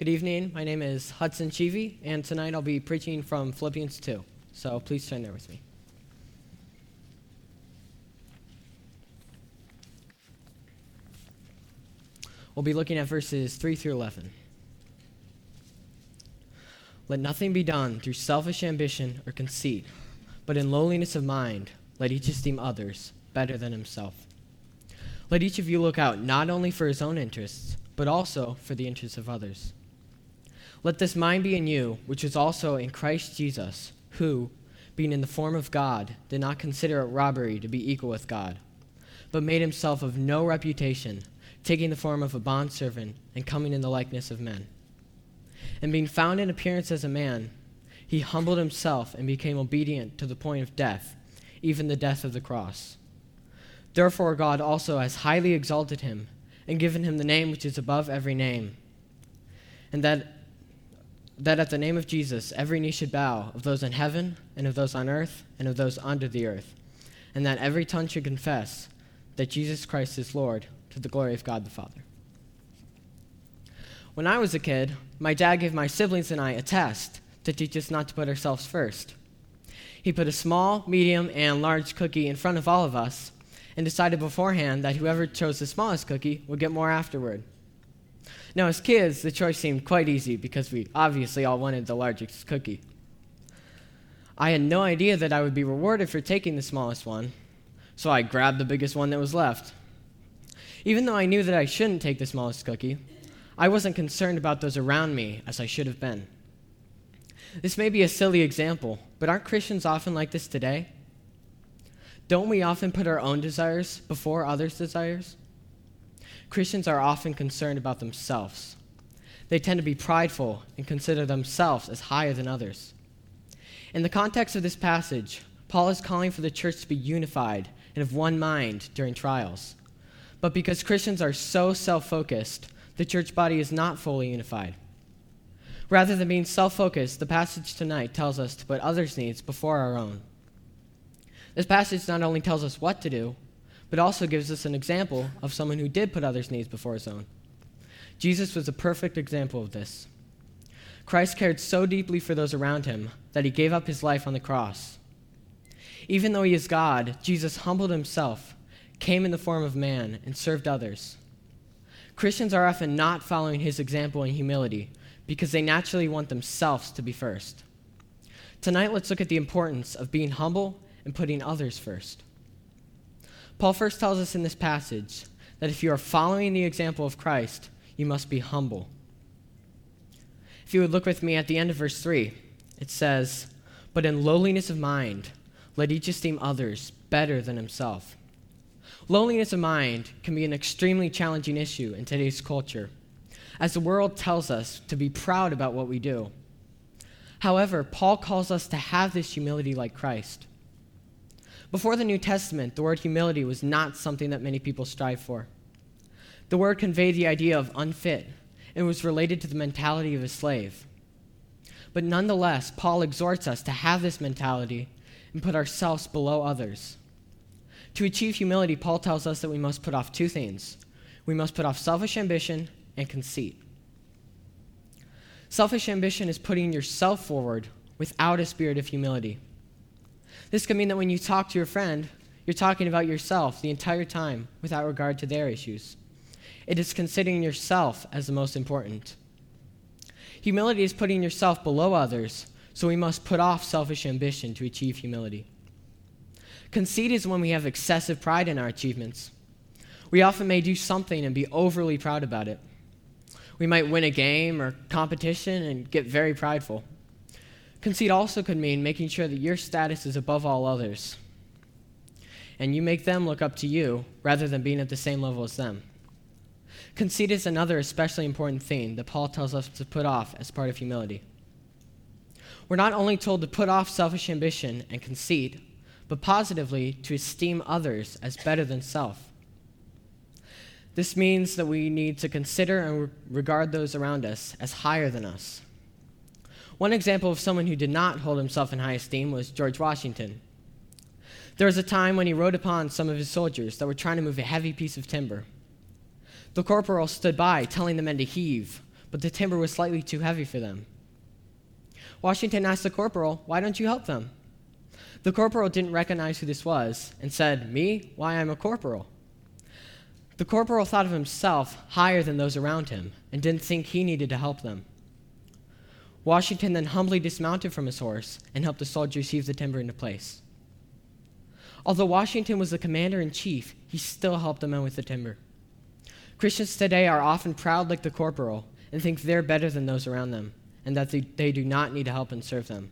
Good evening. My name is Hudson Chivy, and tonight I'll be preaching from Philippians 2. So please turn there with me. We'll be looking at verses 3 through 11. Let nothing be done through selfish ambition or conceit, but in lowliness of mind, let each esteem others better than himself. Let each of you look out not only for his own interests, but also for the interests of others. Let this mind be in you, which is also in Christ Jesus, who, being in the form of God, did not consider it robbery to be equal with God, but made himself of no reputation, taking the form of a bondservant and coming in the likeness of men. And being found in appearance as a man, he humbled himself and became obedient to the point of death, even the death of the cross. Therefore, God also has highly exalted him and given him the name which is above every name, and that that at the name of Jesus every knee should bow, of those in heaven, and of those on earth, and of those under the earth, and that every tongue should confess that Jesus Christ is Lord, to the glory of God the Father. When I was a kid, my dad gave my siblings and I a test to teach us not to put ourselves first. He put a small, medium, and large cookie in front of all of us and decided beforehand that whoever chose the smallest cookie would get more afterward. Now, as kids, the choice seemed quite easy because we obviously all wanted the largest cookie. I had no idea that I would be rewarded for taking the smallest one, so I grabbed the biggest one that was left. Even though I knew that I shouldn't take the smallest cookie, I wasn't concerned about those around me as I should have been. This may be a silly example, but aren't Christians often like this today? Don't we often put our own desires before others' desires? Christians are often concerned about themselves. They tend to be prideful and consider themselves as higher than others. In the context of this passage, Paul is calling for the church to be unified and of one mind during trials. But because Christians are so self focused, the church body is not fully unified. Rather than being self focused, the passage tonight tells us to put others' needs before our own. This passage not only tells us what to do, but also gives us an example of someone who did put others' needs before his own. Jesus was a perfect example of this. Christ cared so deeply for those around him that he gave up his life on the cross. Even though he is God, Jesus humbled himself, came in the form of man, and served others. Christians are often not following his example in humility because they naturally want themselves to be first. Tonight, let's look at the importance of being humble and putting others first. Paul first tells us in this passage that if you are following the example of Christ, you must be humble. If you would look with me at the end of verse 3, it says, But in lowliness of mind, let each esteem others better than himself. Loneliness of mind can be an extremely challenging issue in today's culture, as the world tells us to be proud about what we do. However, Paul calls us to have this humility like Christ. Before the New Testament, the word humility was not something that many people strive for. The word conveyed the idea of unfit and was related to the mentality of a slave. But nonetheless, Paul exhorts us to have this mentality and put ourselves below others. To achieve humility, Paul tells us that we must put off two things we must put off selfish ambition and conceit. Selfish ambition is putting yourself forward without a spirit of humility. This could mean that when you talk to your friend, you're talking about yourself the entire time without regard to their issues. It is considering yourself as the most important. Humility is putting yourself below others, so we must put off selfish ambition to achieve humility. Conceit is when we have excessive pride in our achievements. We often may do something and be overly proud about it. We might win a game or competition and get very prideful. Conceit also could mean making sure that your status is above all others. And you make them look up to you rather than being at the same level as them. Conceit is another especially important thing that Paul tells us to put off as part of humility. We're not only told to put off selfish ambition and conceit, but positively to esteem others as better than self. This means that we need to consider and regard those around us as higher than us. One example of someone who did not hold himself in high esteem was George Washington. There was a time when he rode upon some of his soldiers that were trying to move a heavy piece of timber. The corporal stood by, telling the men to heave, but the timber was slightly too heavy for them. Washington asked the corporal, Why don't you help them? The corporal didn't recognize who this was and said, Me? Why, I'm a corporal. The corporal thought of himself higher than those around him and didn't think he needed to help them. Washington then humbly dismounted from his horse and helped the soldiers heave the timber into place. Although Washington was the commander in chief, he still helped the men with the timber. Christians today are often proud like the corporal and think they're better than those around them and that they, they do not need to help and serve them.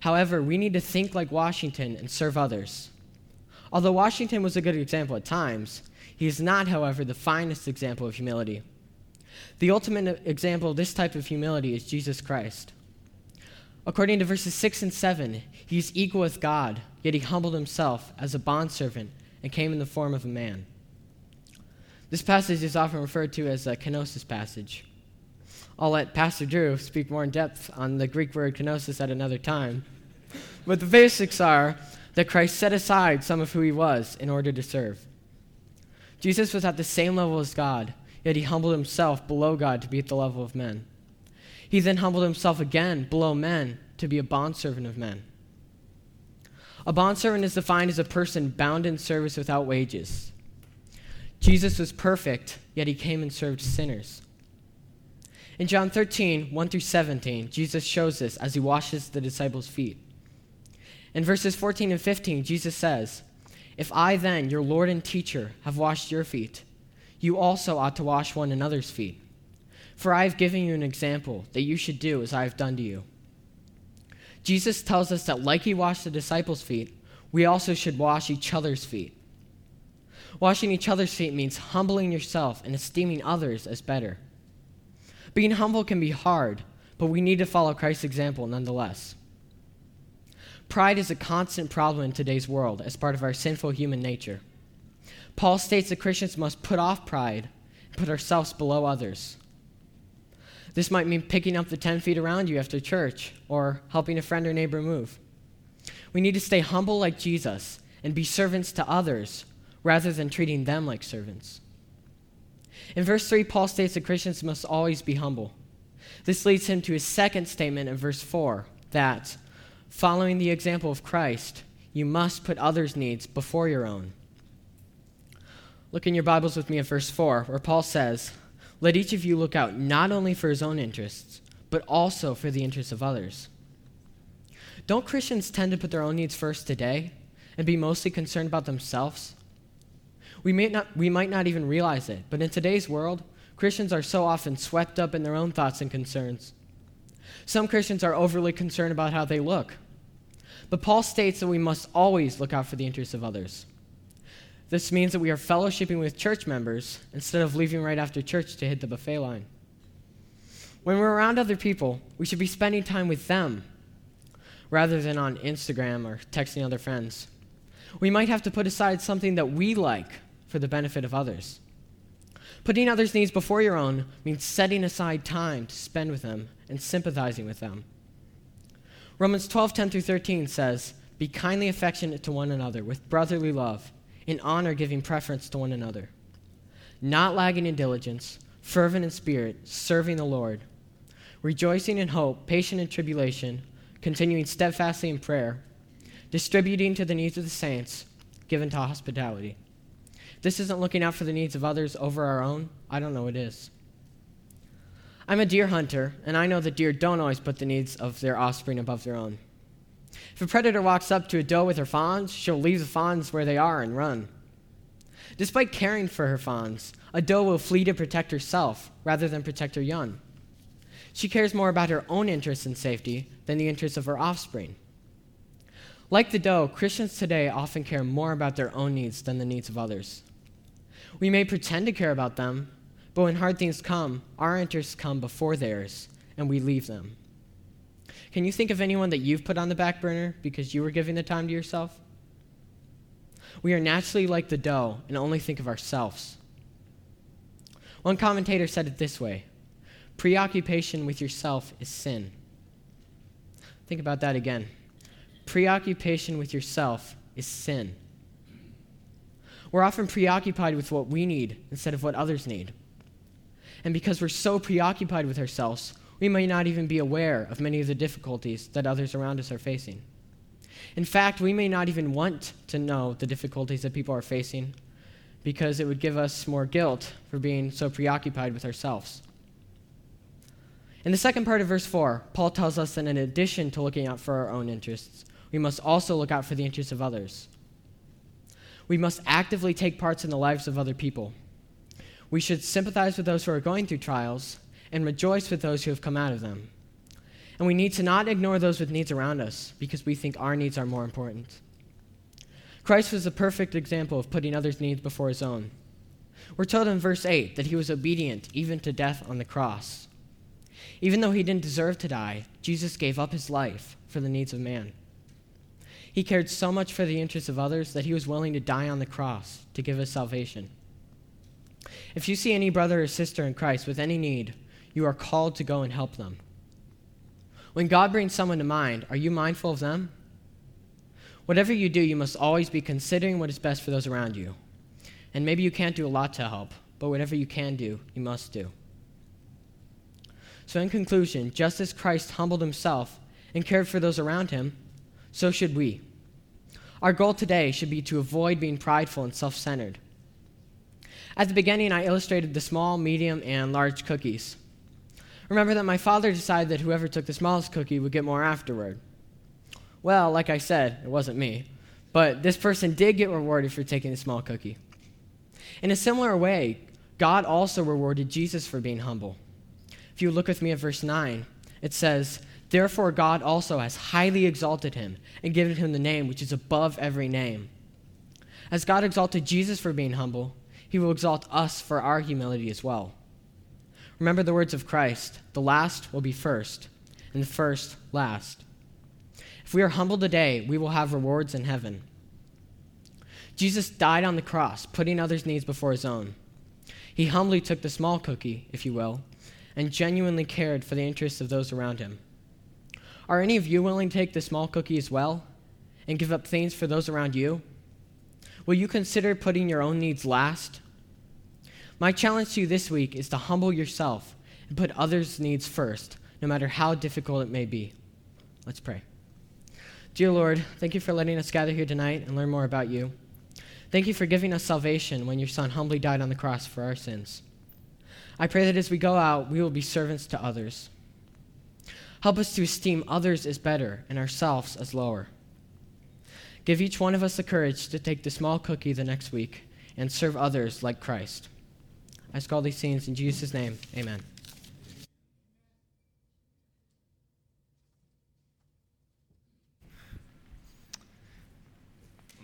However, we need to think like Washington and serve others. Although Washington was a good example at times, he is not, however, the finest example of humility. The ultimate example of this type of humility is Jesus Christ. According to verses 6 and 7, he is equal with God, yet he humbled himself as a bondservant and came in the form of a man. This passage is often referred to as a kenosis passage. I'll let Pastor Drew speak more in depth on the Greek word kenosis at another time. But the basics are that Christ set aside some of who he was in order to serve. Jesus was at the same level as God, yet he humbled himself below God to be at the level of men. He then humbled himself again below men to be a bondservant of men. A bondservant is defined as a person bound in service without wages. Jesus was perfect, yet he came and served sinners. In John 13, 1 through 17, Jesus shows this as he washes the disciples' feet. In verses 14 and 15, Jesus says, If I then, your Lord and teacher, have washed your feet, you also ought to wash one another's feet. For I have given you an example that you should do as I have done to you. Jesus tells us that, like he washed the disciples' feet, we also should wash each other's feet. Washing each other's feet means humbling yourself and esteeming others as better. Being humble can be hard, but we need to follow Christ's example nonetheless. Pride is a constant problem in today's world as part of our sinful human nature. Paul states that Christians must put off pride and put ourselves below others. This might mean picking up the 10 feet around you after church or helping a friend or neighbor move. We need to stay humble like Jesus and be servants to others rather than treating them like servants. In verse 3, Paul states that Christians must always be humble. This leads him to his second statement in verse 4 that, following the example of Christ, you must put others' needs before your own. Look in your Bibles with me at verse 4, where Paul says, Let each of you look out not only for his own interests, but also for the interests of others. Don't Christians tend to put their own needs first today and be mostly concerned about themselves? We, may not, we might not even realize it, but in today's world, Christians are so often swept up in their own thoughts and concerns. Some Christians are overly concerned about how they look. But Paul states that we must always look out for the interests of others. This means that we are fellowshipping with church members instead of leaving right after church to hit the buffet line. When we're around other people, we should be spending time with them rather than on Instagram or texting other friends. We might have to put aside something that we like for the benefit of others. Putting others' needs before your own means setting aside time to spend with them and sympathizing with them. Romans 12, 10 through 13 says, Be kindly affectionate to one another with brotherly love, in honor giving preference to one another. Not lagging in diligence, fervent in spirit, serving the Lord, rejoicing in hope, patient in tribulation, continuing steadfastly in prayer, distributing to the needs of the saints, given to hospitality this isn't looking out for the needs of others over our own, I don't know it is. I'm a deer hunter, and I know that deer don't always put the needs of their offspring above their own. If a predator walks up to a doe with her fawns, she'll leave the fawns where they are and run. Despite caring for her fawns, a doe will flee to protect herself rather than protect her young. She cares more about her own interests and safety than the interests of her offspring. Like the doe, Christians today often care more about their own needs than the needs of others. We may pretend to care about them, but when hard things come, our interests come before theirs, and we leave them. Can you think of anyone that you've put on the back burner because you were giving the time to yourself? We are naturally like the doe and only think of ourselves. One commentator said it this way preoccupation with yourself is sin. Think about that again. Preoccupation with yourself is sin. We're often preoccupied with what we need instead of what others need. And because we're so preoccupied with ourselves, we may not even be aware of many of the difficulties that others around us are facing. In fact, we may not even want to know the difficulties that people are facing because it would give us more guilt for being so preoccupied with ourselves. In the second part of verse 4, Paul tells us that in addition to looking out for our own interests, we must also look out for the interests of others. We must actively take parts in the lives of other people. We should sympathize with those who are going through trials and rejoice with those who have come out of them. And we need to not ignore those with needs around us because we think our needs are more important. Christ was a perfect example of putting others' needs before his own. We're told in verse 8 that he was obedient even to death on the cross. Even though he didn't deserve to die, Jesus gave up his life for the needs of man. He cared so much for the interests of others that he was willing to die on the cross to give us salvation. If you see any brother or sister in Christ with any need, you are called to go and help them. When God brings someone to mind, are you mindful of them? Whatever you do, you must always be considering what is best for those around you. And maybe you can't do a lot to help, but whatever you can do, you must do. So, in conclusion, just as Christ humbled himself and cared for those around him, so should we. Our goal today should be to avoid being prideful and self centered. At the beginning, I illustrated the small, medium, and large cookies. Remember that my father decided that whoever took the smallest cookie would get more afterward. Well, like I said, it wasn't me, but this person did get rewarded for taking the small cookie. In a similar way, God also rewarded Jesus for being humble. If you look with me at verse 9, it says, Therefore, God also has highly exalted him and given him the name which is above every name. As God exalted Jesus for being humble, he will exalt us for our humility as well. Remember the words of Christ the last will be first, and the first last. If we are humble today, we will have rewards in heaven. Jesus died on the cross, putting others' needs before his own. He humbly took the small cookie, if you will, and genuinely cared for the interests of those around him. Are any of you willing to take the small cookie as well and give up things for those around you? Will you consider putting your own needs last my challenge to you this week is to humble yourself and put others' needs first, no matter how difficult it may be. Let's pray. Dear Lord, thank you for letting us gather here tonight and learn more about you. Thank you for giving us salvation when your Son humbly died on the cross for our sins. I pray that as we go out, we will be servants to others. Help us to esteem others as better and ourselves as lower. Give each one of us the courage to take the small cookie the next week and serve others like Christ. I ask all these things in Jesus' name. Amen.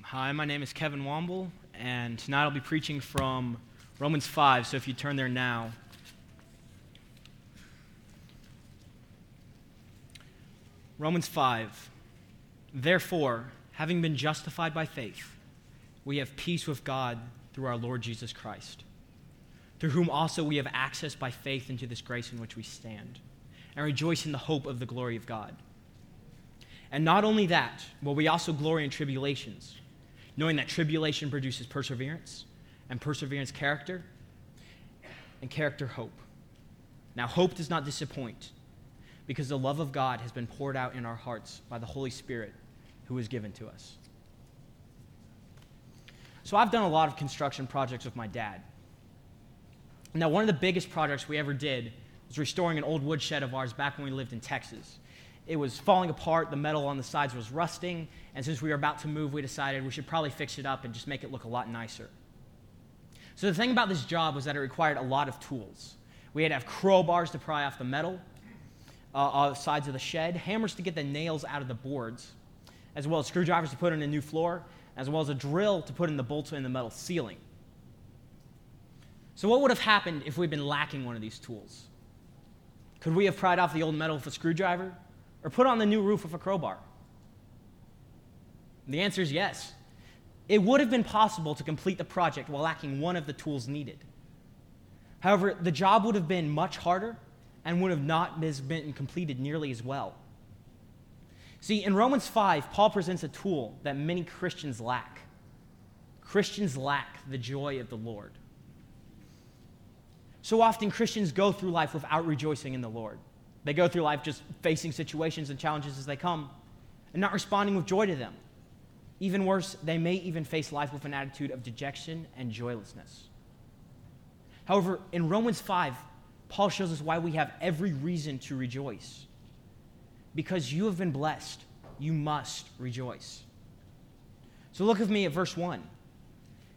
Hi, my name is Kevin Womble, and tonight I'll be preaching from Romans 5. So if you turn there now. Romans 5. Therefore, having been justified by faith, we have peace with God through our Lord Jesus Christ through whom also we have access by faith into this grace in which we stand, and rejoice in the hope of the glory of God. And not only that, but we also glory in tribulations, knowing that tribulation produces perseverance, and perseverance, character, and character, hope. Now, hope does not disappoint, because the love of God has been poured out in our hearts by the Holy Spirit who is given to us. So, I've done a lot of construction projects with my dad. Now, one of the biggest projects we ever did was restoring an old woodshed of ours back when we lived in Texas. It was falling apart, the metal on the sides was rusting, and since we were about to move, we decided we should probably fix it up and just make it look a lot nicer. So, the thing about this job was that it required a lot of tools. We had to have crowbars to pry off the metal, uh, on the sides of the shed, hammers to get the nails out of the boards, as well as screwdrivers to put in a new floor, as well as a drill to put in the bolts in the metal ceiling. So, what would have happened if we'd been lacking one of these tools? Could we have pried off the old metal with a screwdriver or put on the new roof with a crowbar? The answer is yes. It would have been possible to complete the project while lacking one of the tools needed. However, the job would have been much harder and would have not been completed nearly as well. See, in Romans 5, Paul presents a tool that many Christians lack. Christians lack the joy of the Lord. So often Christians go through life without rejoicing in the Lord. They go through life just facing situations and challenges as they come and not responding with joy to them. Even worse, they may even face life with an attitude of dejection and joylessness. However, in Romans 5, Paul shows us why we have every reason to rejoice. Because you have been blessed, you must rejoice. So look with me at verse 1.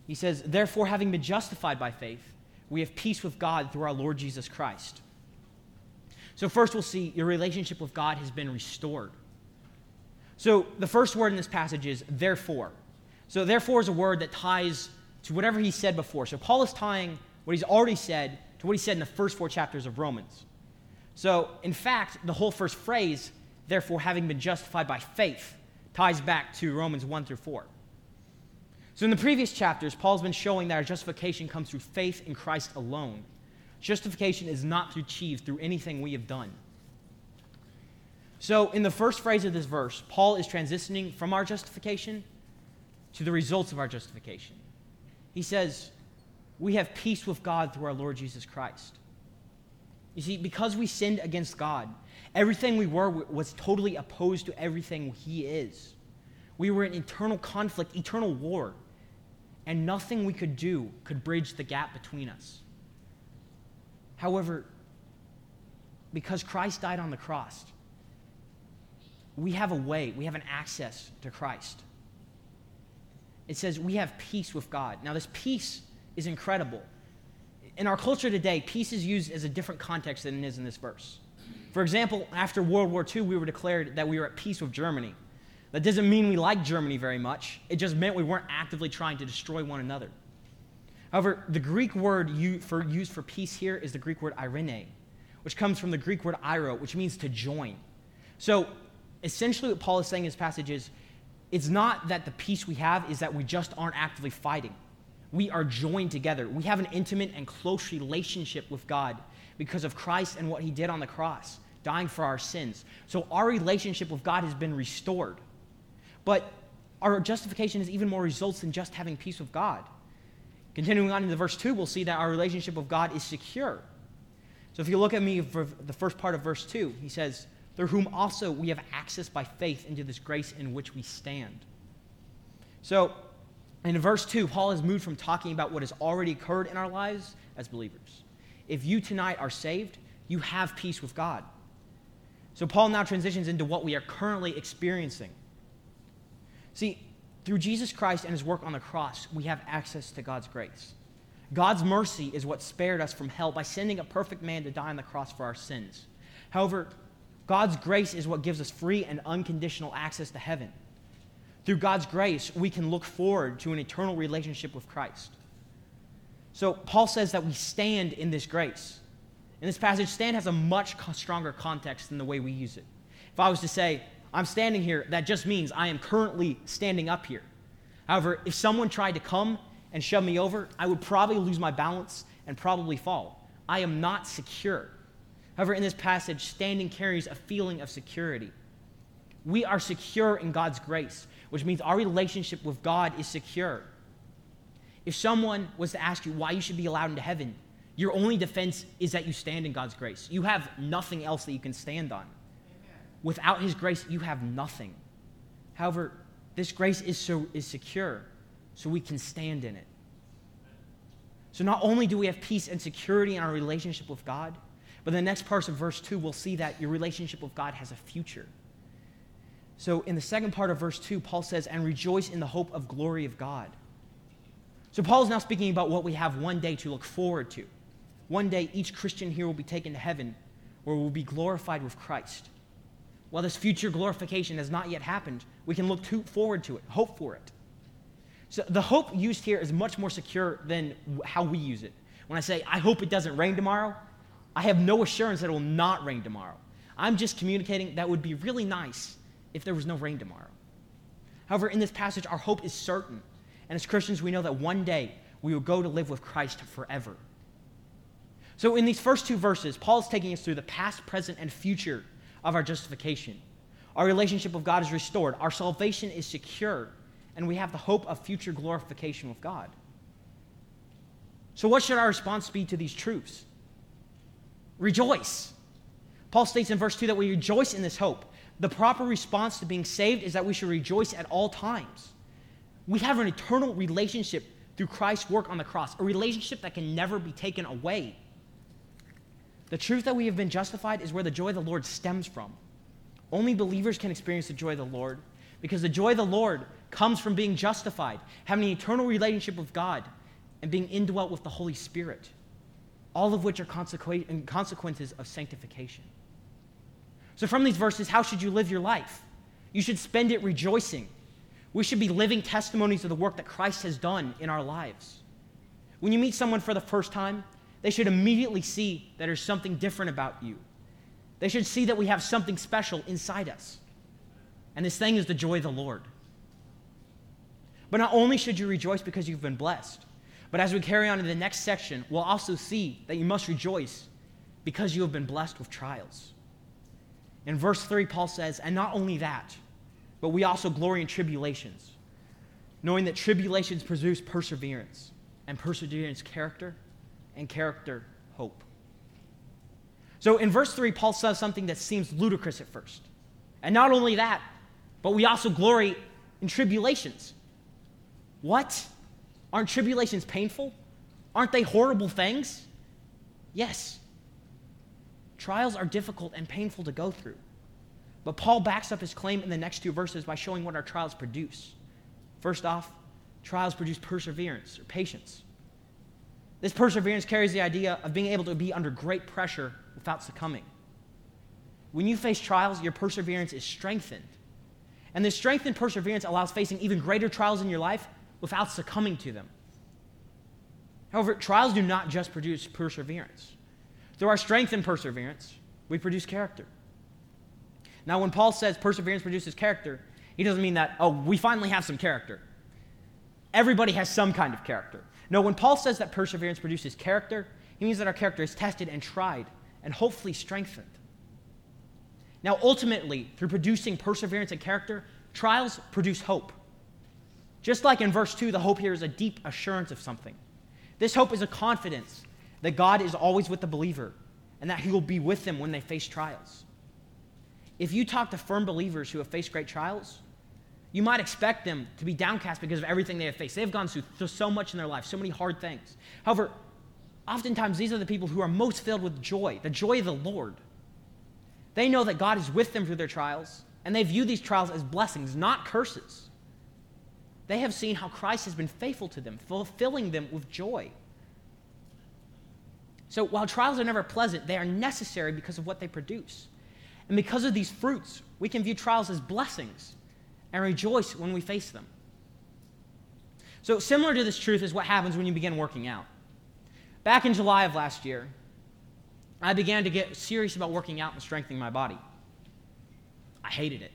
He says, Therefore, having been justified by faith, we have peace with God through our Lord Jesus Christ. So, first, we'll see your relationship with God has been restored. So, the first word in this passage is therefore. So, therefore is a word that ties to whatever he said before. So, Paul is tying what he's already said to what he said in the first four chapters of Romans. So, in fact, the whole first phrase, therefore, having been justified by faith, ties back to Romans 1 through 4. So, in the previous chapters, Paul's been showing that our justification comes through faith in Christ alone. Justification is not achieved through anything we have done. So, in the first phrase of this verse, Paul is transitioning from our justification to the results of our justification. He says, We have peace with God through our Lord Jesus Christ. You see, because we sinned against God, everything we were was totally opposed to everything He is. We were in eternal conflict, eternal war and nothing we could do could bridge the gap between us. However, because Christ died on the cross, we have a way, we have an access to Christ. It says we have peace with God. Now, this peace is incredible. In our culture today, peace is used as a different context than it is in this verse. For example, after World War II, we were declared that we were at peace with Germany. That doesn't mean we like Germany very much. It just meant we weren't actively trying to destroy one another. However, the Greek word used for peace here is the Greek word eirene, which comes from the Greek word eiro, which means to join. So essentially, what Paul is saying in this passage is it's not that the peace we have is that we just aren't actively fighting. We are joined together. We have an intimate and close relationship with God because of Christ and what he did on the cross, dying for our sins. So our relationship with God has been restored. But our justification is even more results than just having peace with God. Continuing on into verse 2, we'll see that our relationship with God is secure. So if you look at me for the first part of verse 2, he says, Through whom also we have access by faith into this grace in which we stand. So in verse 2, Paul has moved from talking about what has already occurred in our lives as believers. If you tonight are saved, you have peace with God. So Paul now transitions into what we are currently experiencing. See, through Jesus Christ and his work on the cross, we have access to God's grace. God's mercy is what spared us from hell by sending a perfect man to die on the cross for our sins. However, God's grace is what gives us free and unconditional access to heaven. Through God's grace, we can look forward to an eternal relationship with Christ. So, Paul says that we stand in this grace. In this passage, stand has a much stronger context than the way we use it. If I was to say, I'm standing here, that just means I am currently standing up here. However, if someone tried to come and shove me over, I would probably lose my balance and probably fall. I am not secure. However, in this passage, standing carries a feeling of security. We are secure in God's grace, which means our relationship with God is secure. If someone was to ask you why you should be allowed into heaven, your only defense is that you stand in God's grace. You have nothing else that you can stand on. Without his grace, you have nothing. However, this grace is, so, is secure, so we can stand in it. So not only do we have peace and security in our relationship with God, but the next part of verse 2, we'll see that your relationship with God has a future. So in the second part of verse 2, Paul says, and rejoice in the hope of glory of God. So Paul is now speaking about what we have one day to look forward to. One day, each Christian here will be taken to heaven, where we'll be glorified with Christ. While this future glorification has not yet happened, we can look to, forward to it, hope for it. So the hope used here is much more secure than how we use it. When I say, I hope it doesn't rain tomorrow, I have no assurance that it will not rain tomorrow. I'm just communicating that would be really nice if there was no rain tomorrow. However, in this passage, our hope is certain. And as Christians, we know that one day we will go to live with Christ forever. So, in these first two verses, Paul is taking us through the past, present, and future of our justification. Our relationship with God is restored. Our salvation is secure, and we have the hope of future glorification with God. So, what should our response be to these truths? Rejoice. Paul states in verse 2 that we rejoice in this hope. The proper response to being saved is that we should rejoice at all times. We have an eternal relationship through Christ's work on the cross, a relationship that can never be taken away. The truth that we have been justified is where the joy of the Lord stems from. Only believers can experience the joy of the Lord because the joy of the Lord comes from being justified, having an eternal relationship with God, and being indwelt with the Holy Spirit, all of which are consequences of sanctification. So, from these verses, how should you live your life? You should spend it rejoicing. We should be living testimonies of the work that Christ has done in our lives. When you meet someone for the first time, they should immediately see that there's something different about you. They should see that we have something special inside us. And this thing is the joy of the Lord. But not only should you rejoice because you've been blessed, but as we carry on to the next section, we'll also see that you must rejoice because you have been blessed with trials. In verse 3, Paul says, And not only that, but we also glory in tribulations, knowing that tribulations produce perseverance, and perseverance, character, and character, hope. So in verse 3, Paul says something that seems ludicrous at first. And not only that, but we also glory in tribulations. What? Aren't tribulations painful? Aren't they horrible things? Yes. Trials are difficult and painful to go through. But Paul backs up his claim in the next two verses by showing what our trials produce. First off, trials produce perseverance or patience. This perseverance carries the idea of being able to be under great pressure without succumbing. When you face trials, your perseverance is strengthened. And this strength and perseverance allows facing even greater trials in your life without succumbing to them. However, trials do not just produce perseverance. Through our strength and perseverance, we produce character. Now, when Paul says perseverance produces character, he doesn't mean that, oh, we finally have some character. Everybody has some kind of character. No, when Paul says that perseverance produces character, he means that our character is tested and tried and hopefully strengthened. Now, ultimately, through producing perseverance and character, trials produce hope. Just like in verse 2, the hope here is a deep assurance of something. This hope is a confidence that God is always with the believer and that he will be with them when they face trials. If you talk to firm believers who have faced great trials, you might expect them to be downcast because of everything they have faced. They've gone through so much in their life, so many hard things. However, oftentimes these are the people who are most filled with joy, the joy of the Lord. They know that God is with them through their trials, and they view these trials as blessings, not curses. They have seen how Christ has been faithful to them, fulfilling them with joy. So while trials are never pleasant, they are necessary because of what they produce. And because of these fruits, we can view trials as blessings and rejoice when we face them. So, similar to this truth is what happens when you begin working out. Back in July of last year, I began to get serious about working out and strengthening my body. I hated it.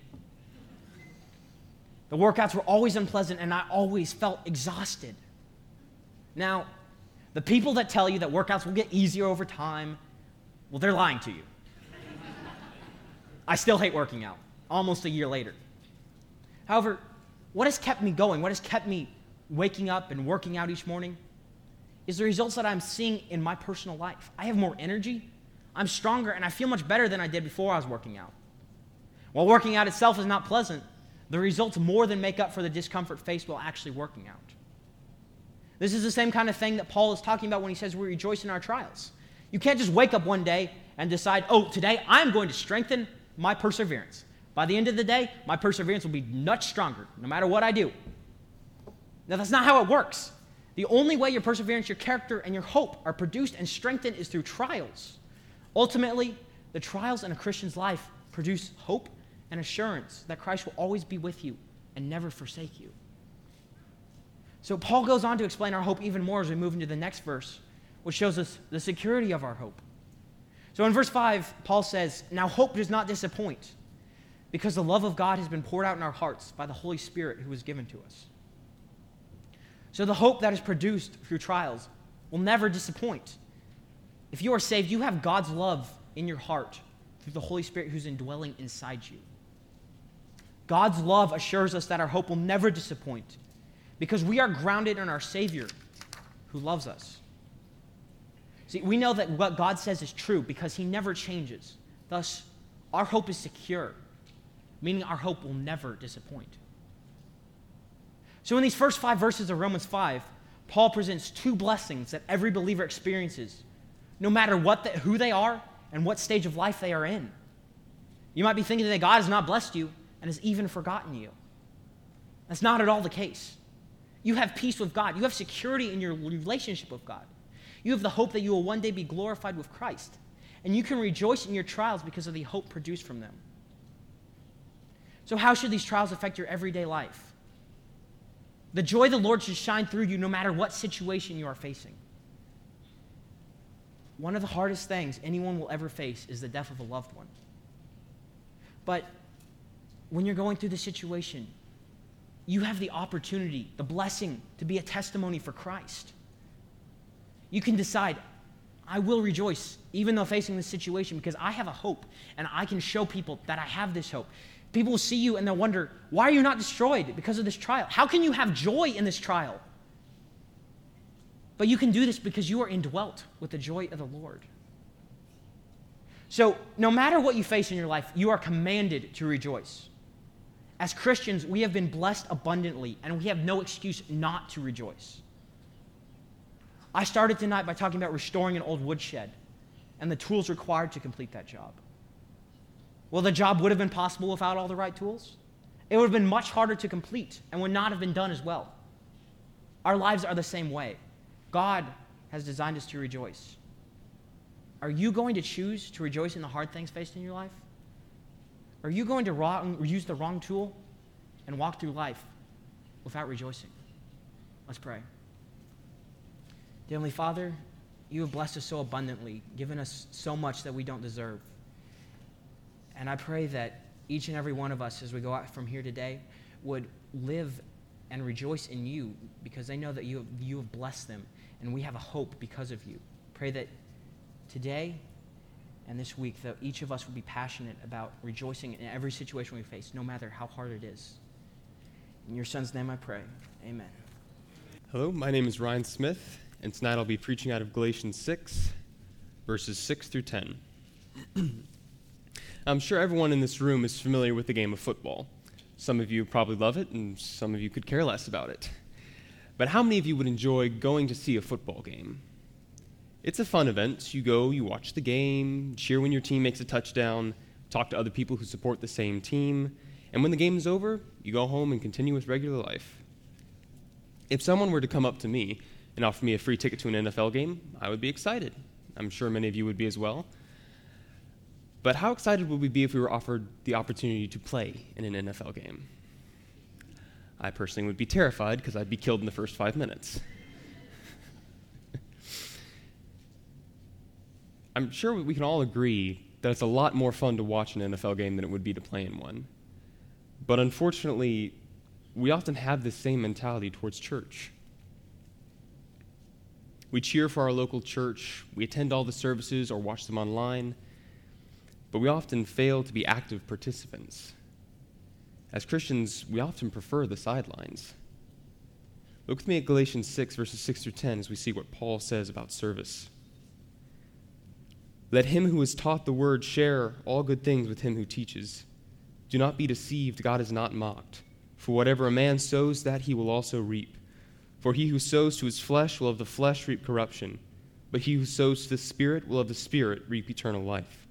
The workouts were always unpleasant, and I always felt exhausted. Now, the people that tell you that workouts will get easier over time, well, they're lying to you. I still hate working out, almost a year later. However, what has kept me going, what has kept me waking up and working out each morning, is the results that I'm seeing in my personal life. I have more energy, I'm stronger, and I feel much better than I did before I was working out. While working out itself is not pleasant, the results more than make up for the discomfort faced while actually working out. This is the same kind of thing that Paul is talking about when he says we rejoice in our trials. You can't just wake up one day and decide, oh, today I'm going to strengthen my perseverance. By the end of the day, my perseverance will be much stronger, no matter what I do. Now, that's not how it works. The only way your perseverance, your character, and your hope are produced and strengthened is through trials. Ultimately, the trials in a Christian's life produce hope and assurance that Christ will always be with you and never forsake you. So, Paul goes on to explain our hope even more as we move into the next verse, which shows us the security of our hope. So, in verse 5, Paul says, Now hope does not disappoint because the love of God has been poured out in our hearts by the Holy Spirit who was given to us. So the hope that is produced through trials will never disappoint. If you are saved, you have God's love in your heart through the Holy Spirit who's indwelling inside you. God's love assures us that our hope will never disappoint because we are grounded in our Savior who loves us. See, we know that what God says is true because He never changes. Thus, our hope is secure, meaning our hope will never disappoint. So, in these first five verses of Romans 5, Paul presents two blessings that every believer experiences, no matter what the, who they are and what stage of life they are in. You might be thinking that God has not blessed you and has even forgotten you. That's not at all the case. You have peace with God, you have security in your relationship with God. You have the hope that you will one day be glorified with Christ. And you can rejoice in your trials because of the hope produced from them. So, how should these trials affect your everyday life? The joy of the Lord should shine through you no matter what situation you are facing. One of the hardest things anyone will ever face is the death of a loved one. But when you're going through the situation, you have the opportunity, the blessing to be a testimony for Christ. You can decide, I will rejoice even though facing this situation because I have a hope and I can show people that I have this hope. People will see you and they'll wonder, why are you not destroyed because of this trial? How can you have joy in this trial? But you can do this because you are indwelt with the joy of the Lord. So, no matter what you face in your life, you are commanded to rejoice. As Christians, we have been blessed abundantly, and we have no excuse not to rejoice. I started tonight by talking about restoring an old woodshed and the tools required to complete that job. Well, the job would have been possible without all the right tools. It would have been much harder to complete and would not have been done as well. Our lives are the same way. God has designed us to rejoice. Are you going to choose to rejoice in the hard things faced in your life? Are you going to wrong, use the wrong tool and walk through life without rejoicing? Let's pray. Dear Heavenly Father, you have blessed us so abundantly, given us so much that we don't deserve. And I pray that each and every one of us, as we go out from here today, would live and rejoice in you because they know that you have, you have blessed them and we have a hope because of you. Pray that today and this week that each of us would be passionate about rejoicing in every situation we face, no matter how hard it is. In your son's name I pray. Amen. Hello, my name is Ryan Smith, and tonight I'll be preaching out of Galatians 6, verses 6 through 10. I'm sure everyone in this room is familiar with the game of football. Some of you probably love it, and some of you could care less about it. But how many of you would enjoy going to see a football game? It's a fun event. You go, you watch the game, cheer when your team makes a touchdown, talk to other people who support the same team, and when the game is over, you go home and continue with regular life. If someone were to come up to me and offer me a free ticket to an NFL game, I would be excited. I'm sure many of you would be as well. But how excited would we be if we were offered the opportunity to play in an NFL game? I personally would be terrified because I'd be killed in the first five minutes. I'm sure we can all agree that it's a lot more fun to watch an NFL game than it would be to play in one. But unfortunately, we often have this same mentality towards church. We cheer for our local church, we attend all the services or watch them online, but we often fail to be active participants. As Christians, we often prefer the sidelines. Look with me at Galatians 6, verses 6 through 10, as we see what Paul says about service. Let him who is taught the word share all good things with him who teaches. Do not be deceived, God is not mocked. For whatever a man sows, that he will also reap. For he who sows to his flesh will of the flesh reap corruption, but he who sows to the Spirit will of the Spirit reap eternal life.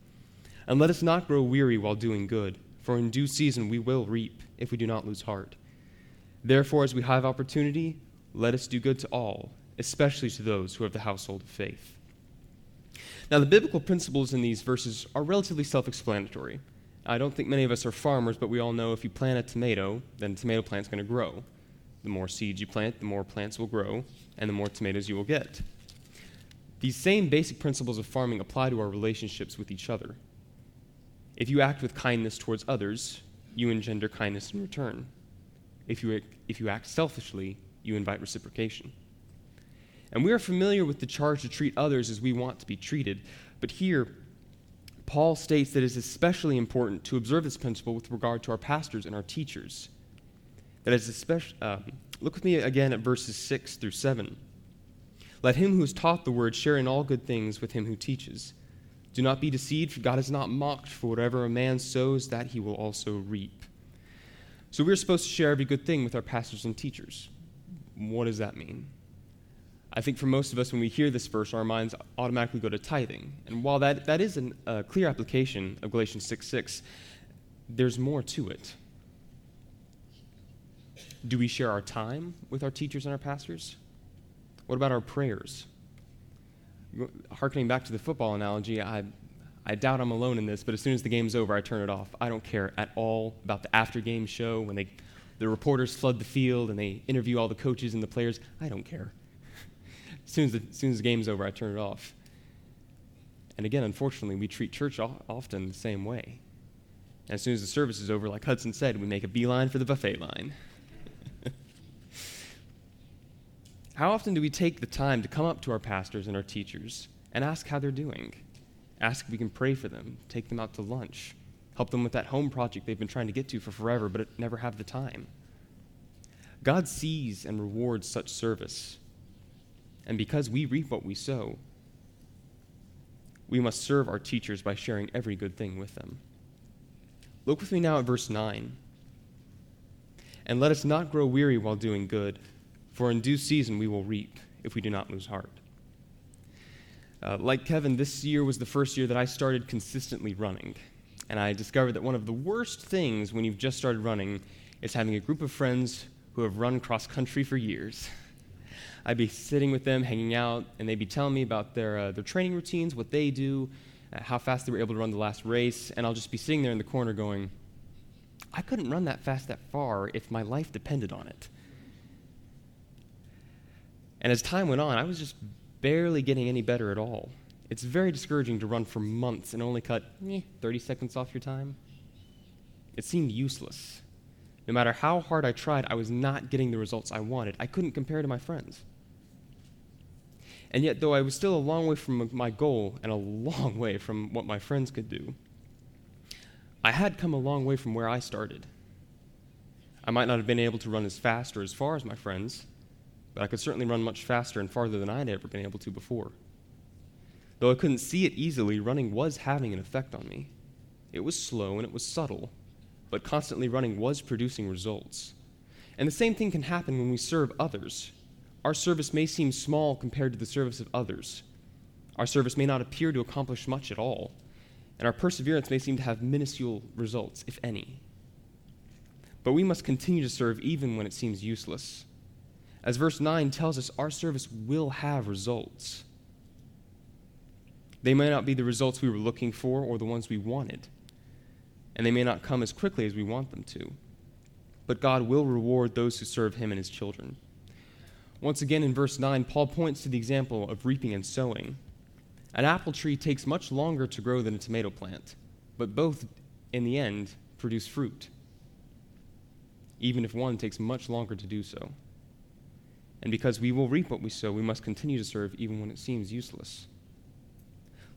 And let us not grow weary while doing good, for in due season we will reap, if we do not lose heart. Therefore, as we have opportunity, let us do good to all, especially to those who have the household of faith. Now, the biblical principles in these verses are relatively self explanatory. I don't think many of us are farmers, but we all know if you plant a tomato, then the tomato plant's going to grow. The more seeds you plant, the more plants will grow, and the more tomatoes you will get. These same basic principles of farming apply to our relationships with each other. If you act with kindness towards others, you engender kindness in return. If you, if you act selfishly, you invite reciprocation. And we are familiar with the charge to treat others as we want to be treated. But here, Paul states that it is especially important to observe this principle with regard to our pastors and our teachers. That is especially, um, look with me again at verses 6 through 7. Let him who is taught the word share in all good things with him who teaches. Do not be deceived, for God is not mocked, for whatever a man sows, that he will also reap. So we're supposed to share every good thing with our pastors and teachers. What does that mean? I think for most of us, when we hear this verse, our minds automatically go to tithing. And while that, that is a uh, clear application of Galatians 6 6, there's more to it. Do we share our time with our teachers and our pastors? What about our prayers? Harkening back to the football analogy, I, I doubt I'm alone in this, but as soon as the game's over, I turn it off. I don't care at all about the after game show when they, the reporters flood the field and they interview all the coaches and the players. I don't care. as, soon as the, as soon as the game's over, I turn it off. And again, unfortunately, we treat church often the same way. As soon as the service is over, like Hudson said, we make a beeline for the buffet line. How often do we take the time to come up to our pastors and our teachers and ask how they're doing? Ask if we can pray for them, take them out to lunch, help them with that home project they've been trying to get to for forever but never have the time. God sees and rewards such service. And because we reap what we sow, we must serve our teachers by sharing every good thing with them. Look with me now at verse 9. And let us not grow weary while doing good for in due season we will reap if we do not lose heart. Uh, like Kevin, this year was the first year that I started consistently running. And I discovered that one of the worst things when you've just started running is having a group of friends who have run cross country for years. I'd be sitting with them, hanging out, and they'd be telling me about their, uh, their training routines, what they do, uh, how fast they were able to run the last race, and I'll just be sitting there in the corner going, I couldn't run that fast that far if my life depended on it. And as time went on, I was just barely getting any better at all. It's very discouraging to run for months and only cut eh, 30 seconds off your time. It seemed useless. No matter how hard I tried, I was not getting the results I wanted. I couldn't compare to my friends. And yet, though I was still a long way from my goal and a long way from what my friends could do, I had come a long way from where I started. I might not have been able to run as fast or as far as my friends, but I could certainly run much faster and farther than I had ever been able to before. Though I couldn't see it easily, running was having an effect on me. It was slow and it was subtle, but constantly running was producing results. And the same thing can happen when we serve others. Our service may seem small compared to the service of others. Our service may not appear to accomplish much at all, and our perseverance may seem to have minuscule results, if any. But we must continue to serve even when it seems useless. As verse 9 tells us, our service will have results. They may not be the results we were looking for or the ones we wanted, and they may not come as quickly as we want them to. But God will reward those who serve Him and His children. Once again, in verse 9, Paul points to the example of reaping and sowing. An apple tree takes much longer to grow than a tomato plant, but both, in the end, produce fruit, even if one takes much longer to do so. And because we will reap what we sow, we must continue to serve even when it seems useless.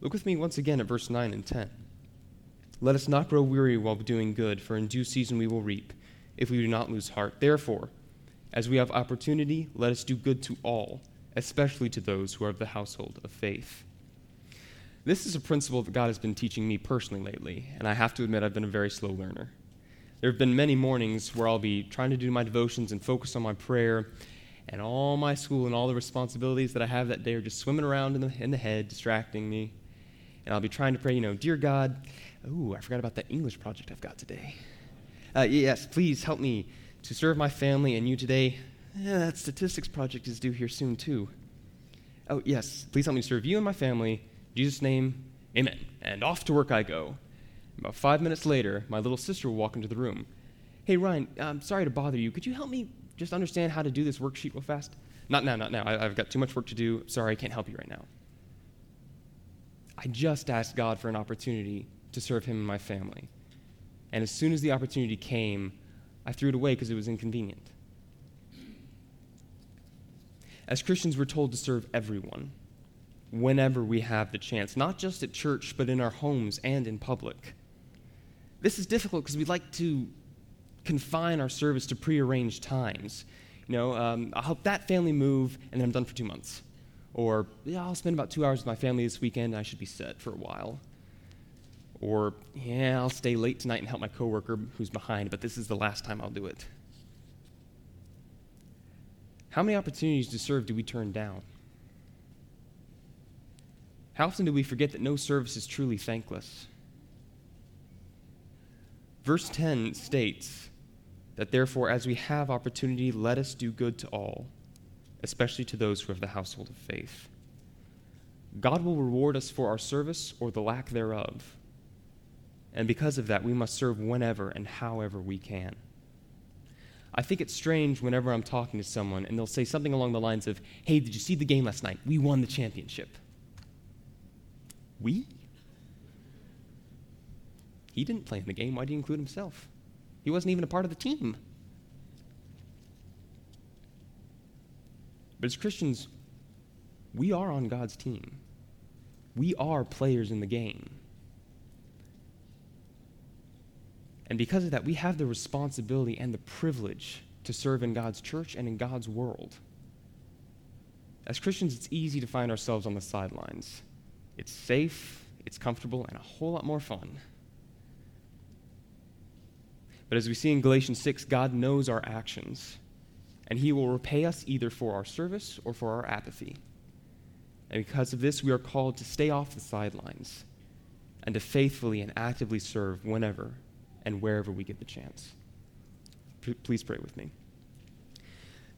Look with me once again at verse 9 and 10. Let us not grow weary while doing good, for in due season we will reap, if we do not lose heart. Therefore, as we have opportunity, let us do good to all, especially to those who are of the household of faith. This is a principle that God has been teaching me personally lately, and I have to admit I've been a very slow learner. There have been many mornings where I'll be trying to do my devotions and focus on my prayer, and all my school and all the responsibilities that I have that day are just swimming around in the, in the head, distracting me. And I'll be trying to pray, you know, Dear God, ooh, I forgot about that English project I've got today. Uh, yes, please help me to serve my family and you today. Yeah, that statistics project is due here soon, too. Oh, yes, please help me serve you and my family. In Jesus' name, amen. And off to work I go. About five minutes later, my little sister will walk into the room. Hey, Ryan, I'm sorry to bother you. Could you help me just understand how to do this worksheet real fast? Not now, not now. I, have got too much work to do. Sorry, I can't help you right now. I just asked God for an opportunity to serve Him and my family. And as soon as the opportunity came, I threw it away because it was inconvenient. As Christians, we're told to serve everyone whenever we have the chance, not just at church, but in our homes and in public. This is difficult because we'd like to confine our service to prearranged times. You know, um, I'll help that family move, and then I'm done for two months. Or, yeah, I'll spend about two hours with my family this weekend I should be set for a while. Or, yeah, I'll stay late tonight and help my coworker who's behind, but this is the last time I'll do it. How many opportunities to serve do we turn down? How often do we forget that no service is truly thankless? Verse 10 states that therefore, as we have opportunity, let us do good to all, especially to those who have the household of faith. God will reward us for our service or the lack thereof. And because of that, we must serve whenever and however we can. I think it's strange whenever I'm talking to someone and they'll say something along the lines of, Hey, did you see the game last night? We won the championship. We? He didn't play in the game. Why did he include himself? He wasn't even a part of the team. But as Christians, we are on God's team. We are players in the game. And because of that, we have the responsibility and the privilege to serve in God's church and in God's world. As Christians, it's easy to find ourselves on the sidelines. It's safe, it's comfortable, and a whole lot more fun. But as we see in Galatians 6, God knows our actions, and He will repay us either for our service or for our apathy. And because of this, we are called to stay off the sidelines and to faithfully and actively serve whenever and wherever we get the chance. P- please pray with me.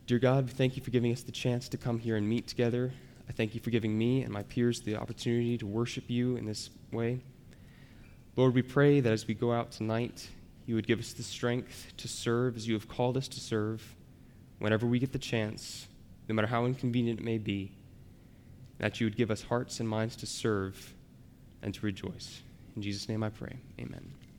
Dear God, thank you for giving us the chance to come here and meet together. I thank you for giving me and my peers the opportunity to worship you in this way. Lord, we pray that as we go out tonight, you would give us the strength to serve as you have called us to serve whenever we get the chance, no matter how inconvenient it may be, that you would give us hearts and minds to serve and to rejoice. In Jesus' name I pray. Amen.